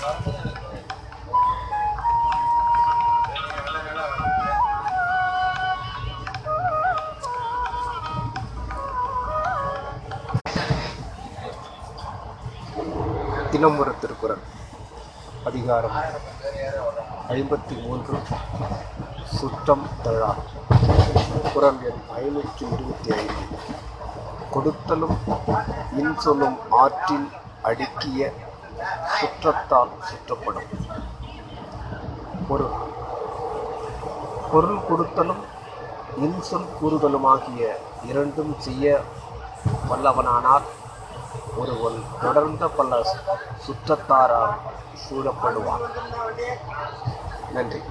தினமுறை திருக்குறள். அதிகாரம் ஐம்பத்தி மூன்று சுத்தம் தழா. குரல் எண் ஐநூற்றி இருபத்தி ஐந்து. கொடுத்தலும் இன்சொலும் ஆற்றில் அடுக்கிய சுற்றத்தால் சுற்றப்படும் ஒரு பொருள் கொடுத்தலும் இன்சொல் கூறுதலுமாகிய இரண்டும் செய்ய வல்லவனானால் ஒருவன் தொடர்ந்த பல சுற்றத்தாரால் சூழப்படுவான் நன்றி